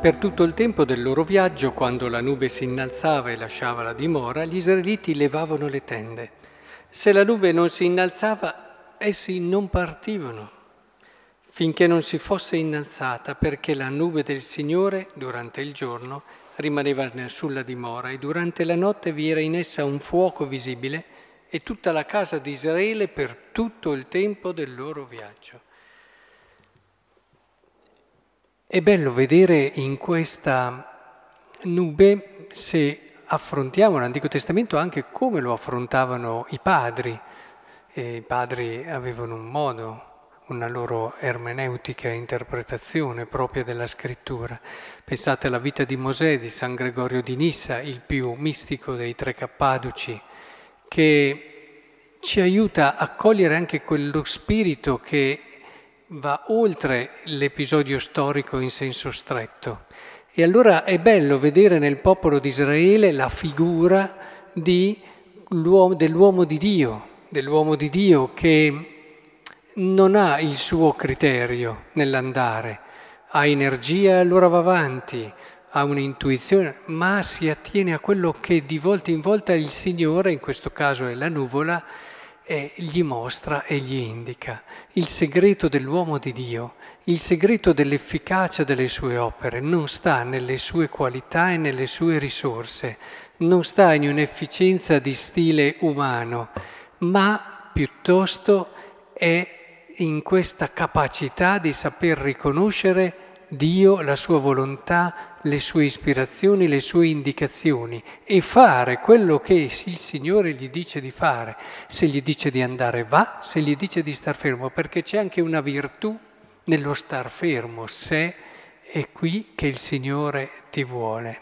Per tutto il tempo del loro viaggio, quando la nube si innalzava e lasciava la dimora, gli israeliti levavano le tende. Se la nube non si innalzava, essi non partivano, finché non si fosse innalzata, perché la nube del Signore, durante il giorno, rimaneva sulla dimora e durante la notte vi era in essa un fuoco visibile e tutta la casa di Israele per tutto il tempo del loro viaggio. È bello vedere in questa nube, se affrontiamo l'Antico Testamento, anche come lo affrontavano i padri. E I padri avevano un modo, una loro ermeneutica interpretazione propria della scrittura. Pensate alla vita di Mosè, di San Gregorio di Nissa, il più mistico dei tre cappaduci, che ci aiuta a cogliere anche quello spirito che va oltre l'episodio storico in senso stretto. E allora è bello vedere nel popolo di Israele la figura di, dell'uomo di Dio, dell'uomo di Dio che non ha il suo criterio nell'andare, ha energia e allora va avanti, ha un'intuizione, ma si attiene a quello che di volta in volta il Signore, in questo caso è la nuvola, e gli mostra e gli indica il segreto dell'uomo di Dio, il segreto dell'efficacia delle sue opere. Non sta nelle sue qualità e nelle sue risorse, non sta in un'efficienza di stile umano, ma piuttosto è in questa capacità di saper riconoscere Dio, la sua volontà, le sue ispirazioni, le sue indicazioni e fare quello che il Signore gli dice di fare. Se gli dice di andare va, se gli dice di star fermo, perché c'è anche una virtù nello star fermo, se è qui che il Signore ti vuole.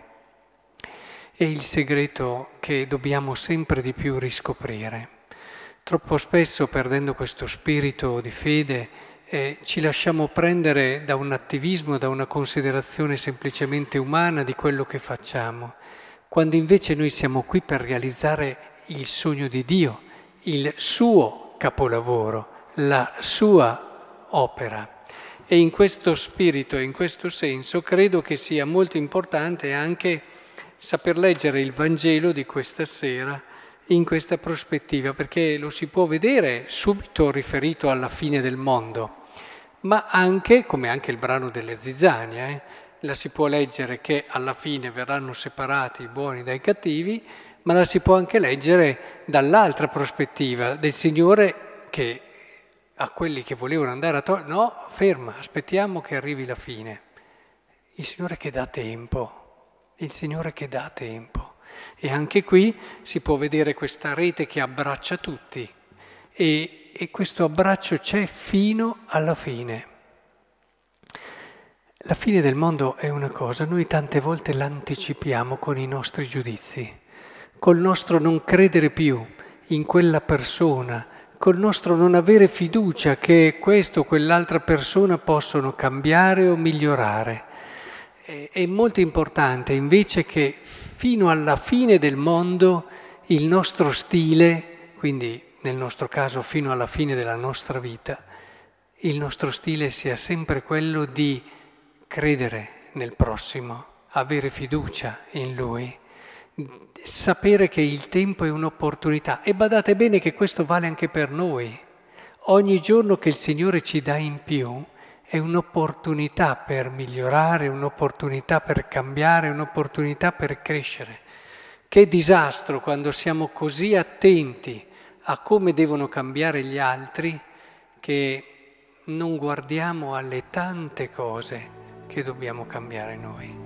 È il segreto che dobbiamo sempre di più riscoprire. Troppo spesso, perdendo questo spirito di fede, eh, ci lasciamo prendere da un attivismo, da una considerazione semplicemente umana di quello che facciamo, quando invece noi siamo qui per realizzare il sogno di Dio, il suo capolavoro, la sua opera. E in questo spirito e in questo senso credo che sia molto importante anche saper leggere il Vangelo di questa sera in questa prospettiva, perché lo si può vedere subito riferito alla fine del mondo, ma anche, come anche il brano delle zizzanie, eh, la si può leggere che alla fine verranno separati i buoni dai cattivi, ma la si può anche leggere dall'altra prospettiva del Signore che a quelli che volevano andare a togliere, no, ferma, aspettiamo che arrivi la fine. Il Signore che dà tempo, il Signore che dà tempo. E anche qui si può vedere questa rete che abbraccia tutti e, e questo abbraccio c'è fino alla fine. La fine del mondo è una cosa, noi tante volte l'anticipiamo con i nostri giudizi, col nostro non credere più in quella persona, col nostro non avere fiducia che questo o quell'altra persona possono cambiare o migliorare. È molto importante invece che fino alla fine del mondo il nostro stile, quindi nel nostro caso fino alla fine della nostra vita, il nostro stile sia sempre quello di credere nel prossimo, avere fiducia in lui, sapere che il tempo è un'opportunità. E badate bene che questo vale anche per noi. Ogni giorno che il Signore ci dà in più, è un'opportunità per migliorare, un'opportunità per cambiare, un'opportunità per crescere. Che disastro quando siamo così attenti a come devono cambiare gli altri che non guardiamo alle tante cose che dobbiamo cambiare noi.